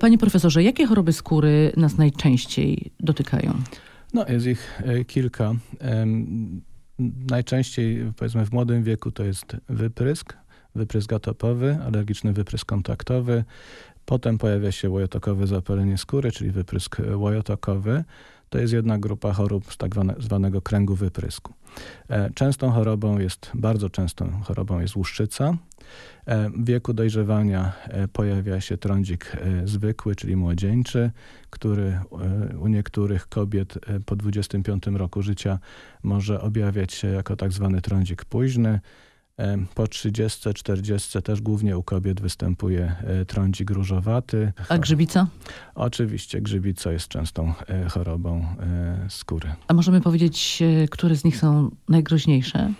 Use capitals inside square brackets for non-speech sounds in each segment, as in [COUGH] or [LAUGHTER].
Panie profesorze, jakie choroby skóry nas najczęściej dotykają? No, jest ich kilka. Najczęściej, powiedzmy, w młodym wieku to jest wyprysk, wyprysk atopowy, alergiczny wyprysk kontaktowy. Potem pojawia się łojotokowe zapalenie skóry, czyli wyprysk łojotokowy. To jest jedna grupa chorób z tak zwanego kręgu wyprysku. E, częstą chorobą jest, bardzo częstą chorobą jest łuszczyca. E, w wieku dojrzewania e, pojawia się trądzik zwykły, czyli młodzieńczy, który u niektórych kobiet po 25 roku życia może objawiać się jako tak zwany trądzik późny. Po 30, 40 też głównie u kobiet występuje e, trądzik różowaty. A grzybica? Oczywiście, grzybica jest częstą e, chorobą e, skóry. A możemy powiedzieć, które z nich są najgroźniejsze?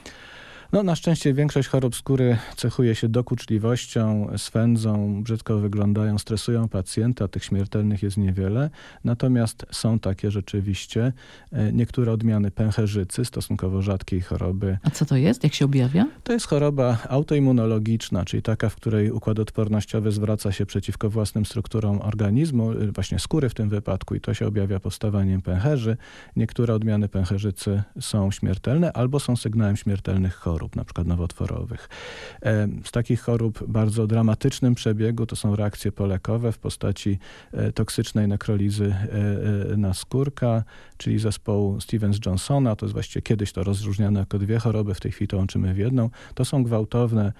No, na szczęście większość chorób skóry cechuje się dokuczliwością, swędzą, brzydko wyglądają, stresują pacjenta. Tych śmiertelnych jest niewiele. Natomiast są takie rzeczywiście e, niektóre odmiany pęcherzycy, stosunkowo rzadkiej choroby. A co to jest? Jak się objawia? To jest choroba autoimmunologiczna, czyli taka, w której układ odpornościowy zwraca się przeciwko własnym strukturom organizmu, e, właśnie skóry w tym wypadku i to się objawia powstawaniem pęcherzy. Niektóre odmiany pęcherzycy są śmiertelne albo są sygnałem śmiertelnych chorób chorób, na przykład nowotworowych. E, z takich chorób bardzo dramatycznym przebiegu to są reakcje polekowe w postaci e, toksycznej nekrolizy e, naskórka, czyli zespołu Stevens-Johnsona. To jest właściwie kiedyś to rozróżniane jako dwie choroby, w tej chwili to łączymy w jedną. To są gwałtowne,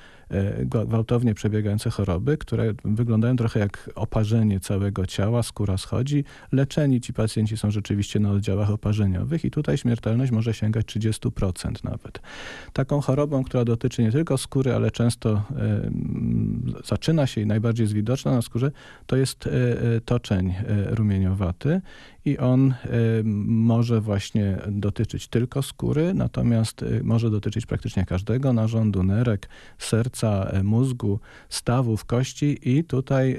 gwałtownie przebiegające choroby, które wyglądają trochę jak oparzenie całego ciała, skóra schodzi. Leczeni ci pacjenci są rzeczywiście na oddziałach oparzeniowych i tutaj śmiertelność może sięgać 30% nawet. Taką chorobą, która dotyczy nie tylko skóry, ale często zaczyna się i najbardziej jest widoczna na skórze, to jest e, e, toczeń e, rumieniowaty i on może właśnie dotyczyć tylko skóry, natomiast może dotyczyć praktycznie każdego narządu, nerek, serca, mózgu, stawów, kości i tutaj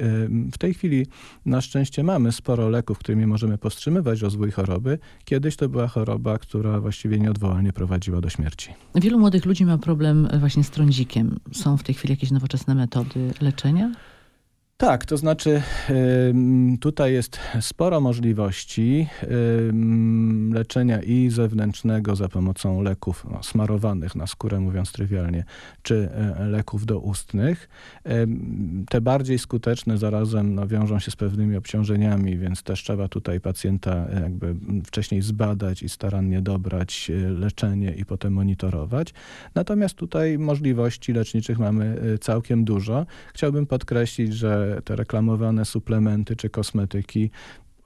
w tej chwili na szczęście mamy sporo leków, którymi możemy powstrzymywać rozwój choroby. Kiedyś to była choroba, która właściwie nieodwołalnie prowadziła do śmierci. Wielu młodych ludzi ma problem właśnie z trądzikiem. Są w tej chwili jakieś nowoczesne metody leczenia? Tak, to znaczy tutaj jest sporo możliwości leczenia i zewnętrznego za pomocą leków no, smarowanych na skórę, mówiąc trywialnie, czy e, leków doustnych. Te bardziej skuteczne zarazem no, wiążą się z pewnymi obciążeniami, więc też trzeba tutaj pacjenta jakby wcześniej zbadać i starannie dobrać e, leczenie i potem monitorować. Natomiast tutaj możliwości leczniczych mamy e, całkiem dużo. Chciałbym podkreślić, że te reklamowane suplementy czy kosmetyki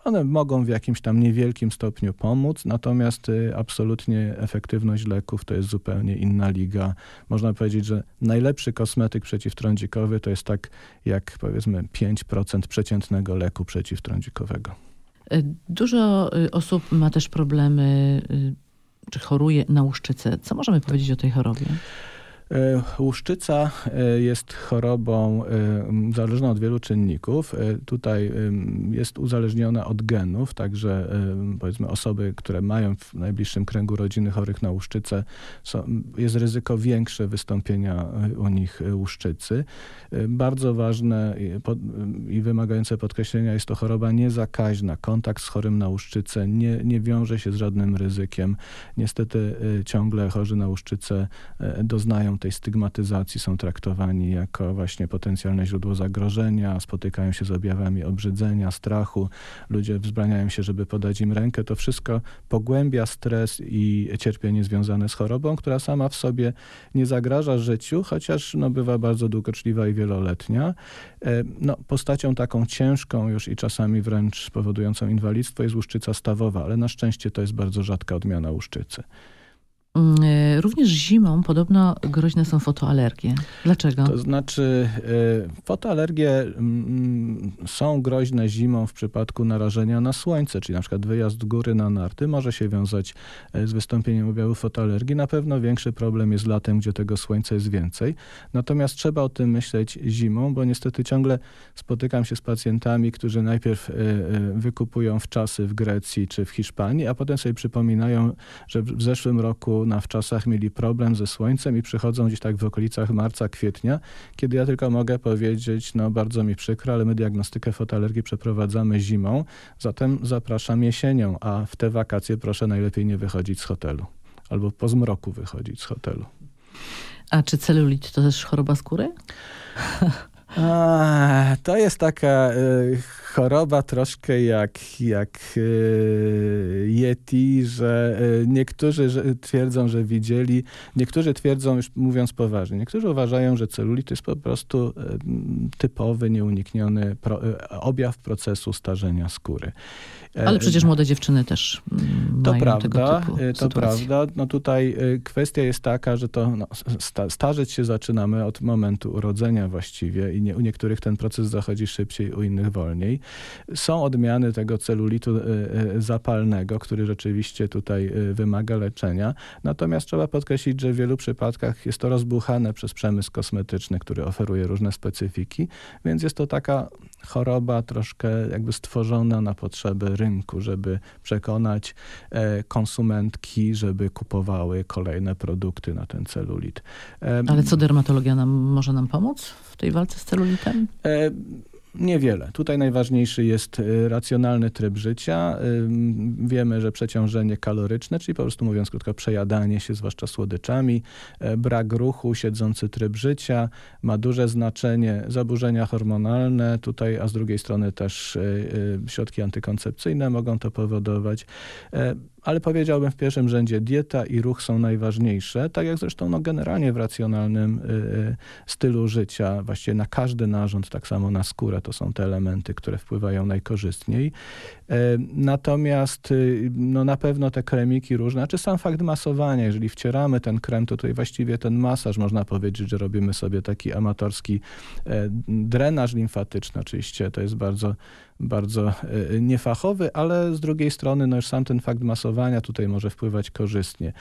one mogą w jakimś tam niewielkim stopniu pomóc, natomiast y, absolutnie efektywność leków to jest zupełnie inna liga. Można powiedzieć, że najlepszy kosmetyk przeciwtrądzikowy to jest tak jak powiedzmy 5% przeciętnego leku przeciwtrądzikowego. Y, dużo y, osób ma też problemy, czy choruje na łuszczycę. Co możemy powiedzieć o tej chorobie? E, łuszczyca e, jest chorobą e, zależną od wielu czynników. Tutaj jest uzależniona od genów, także powiedzmy osoby, które mają w najbliższym kręgu rodziny chorych na łuszczycę, jest ryzyko większe wystąpienia u nich łuszczycy. Bardzo ważne i wymagające podkreślenia jest to choroba niezakaźna. Kontakt z chorym na łuszczycę nie, nie wiąże się z żadnym ryzykiem. Niestety ciągle chorzy na łuszczycę doznają tej stygmatyzacji są traktowani jako właśnie potencjalne źródło zagrożenia, spotykają się z objawami obrzydzenia, strachu, ludzie wzbraniają się, żeby podać im rękę. To wszystko pogłębia stres i cierpienie związane z chorobą, która sama w sobie nie zagraża życiu, chociaż no, bywa bardzo długoczliwa i wieloletnia. E, no, postacią taką ciężką już i czasami wręcz powodującą inwalidztwo jest łuszczyca stawowa, ale na szczęście to jest bardzo rzadka odmiana łuszczycy. Mm, e, również zimą podobno groźne są fotoalergie. Dlaczego? To znaczy, e, fotoalergie mm, są groźne zimą w przypadku narażenia na słońce, czyli na przykład wyjazd góry na narty może się wiązać e, z wystąpieniem objawów fotoalergii. Na pewno większy problem jest latem, gdzie tego słońca jest więcej. Natomiast trzeba o tym myśleć zimą, bo niestety ciągle spotykam się z pacjentami, którzy najpierw wykupują wczasy w Grecji czy w Hiszpanii, a potem sobie przypominają, że w zeszłym roku roku na wczasach mieli problem ze słońcem i przychodzą gdzieś tak w okolicach marca, kwietnia, kiedy ja tylko mogę powiedzieć, no bardzo mi przykro, ale my diagnostykę fotoalergii przeprowadzamy zimą, zatem zapraszam jesienią, a w te wakacje proszę najlepiej nie wychodzić z hotelu albo po zmroku wychodzić z hotelu. A czy celulit to też choroba skóry? [LAUGHS] A, to jest taka y, choroba troszkę jak, jak y, Yeti, że y, niektórzy twierdzą, że widzieli, niektórzy twierdzą, już mówiąc poważnie, niektórzy uważają, że celulit to jest po prostu y, typowy, nieunikniony objaw procesu starzenia skóry. E, Ale przecież młode dziewczyny też mm, to mają prawda, tego typu To sytuacje. prawda. No tutaj kwestia jest taka, że to no, sta, starzeć się zaczynamy od momentu urodzenia właściwie i nie, u niektórych ten proces zachodzi szybciej, u innych wolniej. Są odmiany tego celulitu zapalnego, który rzeczywiście tutaj wymaga leczenia. Natomiast trzeba podkreślić, że w wielu przypadkach jest to rozbuchane przez przemysł kosmetyczny, który oferuje różne specyfiki, więc jest to taka choroba troszkę jakby stworzona na potrzeby rynku, żeby przekonać konsumentki, żeby kupowały kolejne produkty na ten celulit. Ale co dermatologia nam, może nam pomóc w tej walce z celulitem? Niewiele. Tutaj najważniejszy jest racjonalny tryb życia. Wiemy, że przeciążenie kaloryczne, czyli po prostu mówiąc krótko, przejadanie się, zwłaszcza słodyczami, brak ruchu, siedzący tryb życia ma duże znaczenie. Zaburzenia hormonalne tutaj, a z drugiej strony też środki antykoncepcyjne mogą to powodować ale powiedziałbym w pierwszym rzędzie dieta i ruch są najważniejsze, tak jak zresztą no, generalnie w racjonalnym y, stylu życia, właściwie na każdy narząd, tak samo na skórę, to są te elementy, które wpływają najkorzystniej. Y, natomiast y, no, na pewno te kremiki różne, czy sam fakt masowania, jeżeli wcieramy ten krem, to tutaj właściwie ten masaż, można powiedzieć, że robimy sobie taki amatorski drenaż limfatyczny, oczywiście to jest bardzo bardzo niefachowy, ale z drugiej strony no już sam ten fakt masowania tutaj może wpływać korzystnie.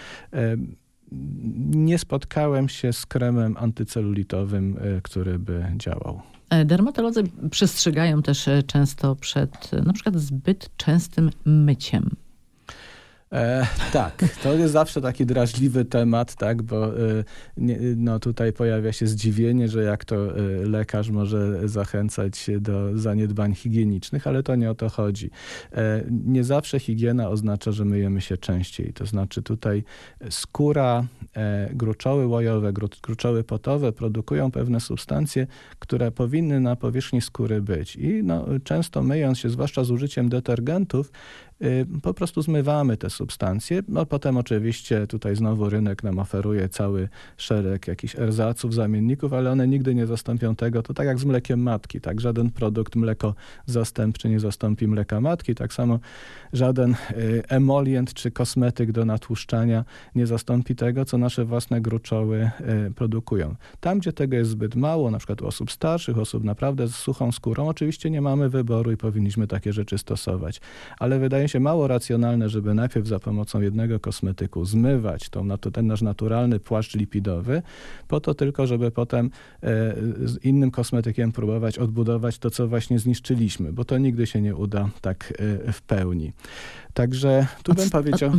Nie spotkałem się z kremem antycelulitowym, który by działał. Dermatolodzy przestrzegają też często przed na przykład zbyt częstym myciem. E, tak, to jest zawsze taki drażliwy temat, tak, bo y, nie, no, tutaj pojawia się zdziwienie, że jak to y, lekarz może zachęcać do zaniedbań higienicznych, ale to nie o to chodzi. E, nie zawsze higiena oznacza, że myjemy się częściej. To znaczy tutaj skóra, e, gruczoły łojowe, gru, gruczoły potowe produkują pewne substancje, które powinny na powierzchni skóry być. I no, często myjąc się, zwłaszcza z użyciem detergentów, po prostu zmywamy te substancje. No potem oczywiście tutaj znowu rynek nam oferuje cały szereg jakichś erzaców, zamienników, ale one nigdy nie zastąpią tego. To tak jak z mlekiem matki, tak? Żaden produkt mleko zastępczy nie zastąpi mleka matki. Tak samo żaden emolient czy kosmetyk do natłuszczania nie zastąpi tego, co nasze własne gruczoły produkują. Tam, gdzie tego jest zbyt mało, na przykład osób starszych, osób naprawdę z suchą skórą, oczywiście nie mamy wyboru i powinniśmy takie rzeczy stosować. Ale wydaje się mało racjonalne, żeby najpierw za pomocą jednego kosmetyku zmywać tą, ten nasz naturalny płaszcz lipidowy, po to tylko, żeby potem e, z innym kosmetykiem próbować odbudować to, co właśnie zniszczyliśmy, bo to nigdy się nie uda tak e, w pełni. Także tu bym powiedział...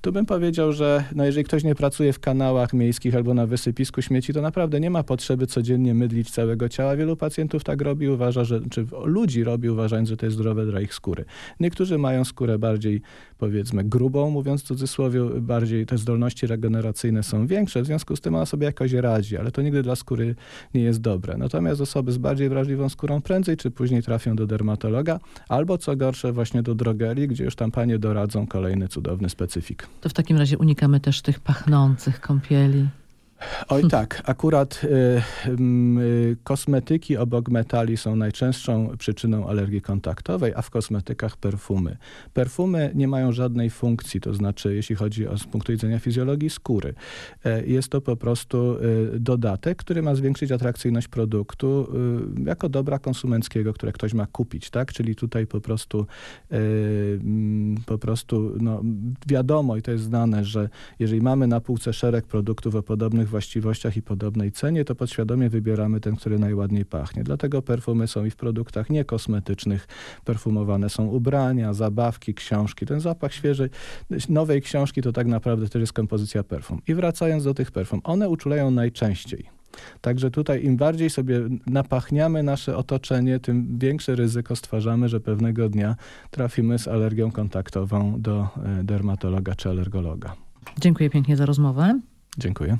Tu bym powiedział, że no jeżeli ktoś nie pracuje w kanałach miejskich albo na wysypisku śmieci, to naprawdę nie ma potrzeby codziennie mydlić całego ciała. Wielu pacjentów tak robi, uważa, że, czy ludzi robi, uważając, że to jest zdrowe dla ich skóry. Niektórzy mają skórę bardziej, powiedzmy, grubą, mówiąc w cudzysłowie, bardziej te zdolności regeneracyjne są większe, w związku z tym ona sobie jakoś radzi, ale to nigdy dla skóry nie jest dobre. Natomiast osoby z bardziej wrażliwą skórą prędzej czy później trafią do dermatologa, albo co gorsze właśnie do drogerii, gdzie już tam panie doradzą kolejny cudowny specyfik. To w takim razie unikamy też tych pachnących kąpieli. Oj tak, akurat y, y, kosmetyki obok metali są najczęstszą przyczyną alergii kontaktowej, a w kosmetykach perfumy. Perfumy nie mają żadnej funkcji, to znaczy jeśli chodzi o z punktu widzenia fizjologii skóry. Y, jest to po prostu dodatek, który ma zwiększyć atrakcyjność produktu jako dobra konsumenckiego, które ktoś ma kupić, tak? Czyli tutaj po prostu po prostu no, wiadomo i to jest znane, że jeżeli mamy na półce szereg produktów o podobnych podobnych właściwościach i podobnej cenie, to podświadomie wybieramy ten, który najładniej pachnie. Dlatego perfumy są i w produktach niekosmetycznych. Perfumowane są ubrania, zabawki, książki. Ten zapach świeżej, nowej książki to tak naprawdę też jest kompozycja perfum. I wracając do tych perfum, one uczulają najczęściej. Także tutaj im bardziej sobie napachniamy nasze otoczenie, tym większe ryzyko stwarzamy, że pewnego dnia trafimy z alergią kontaktową do e, dermatologa czy alergologa. Dziękuję pięknie za rozmowę. Dziękuję.